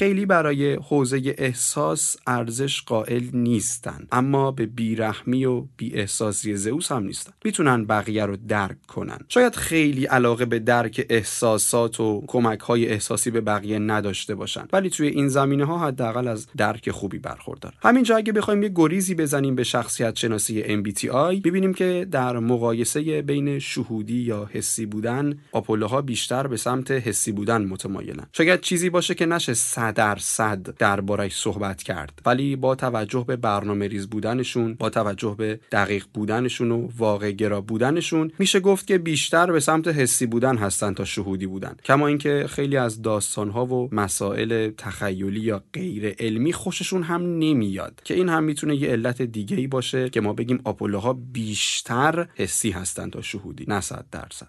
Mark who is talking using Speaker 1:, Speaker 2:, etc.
Speaker 1: خیلی برای حوزه احساس ارزش قائل نیستن اما به بیرحمی و بی احساسی زئوس هم نیستن. می‌تونن بقیه رو درک کنن. شاید خیلی علاقه به درک احساسات و کمک های احساسی به بقیه نداشته باشن ولی توی این زمینه ها حداقل از درک خوبی برخوردار همینجا اگه بخوایم یه گریزی بزنیم به شخصیت شناسی MBTI ببینیم که در مقایسه بین شهودی یا حسی بودن آپولوها بیشتر به سمت حسی بودن متمایلن. شاید چیزی باشه که نشه صد درصد دربارش صحبت کرد. ولی با توجه به برنامه ریز بودنشون با توجه به دقیق بودنشون و واقع گرا بودنشون میشه گفت که بیشتر به سمت حسی بودن هستن تا شهودی بودن. کما اینکه خیلی از داستانها و مسائل تخیلی یا غیر علمی خوششون هم نمیاد. که این هم می‌تونه یه علت دیگه ای باشه که ما بگیم آپولوها بیشتر حسی هستن تا شهودی نه صد درصد.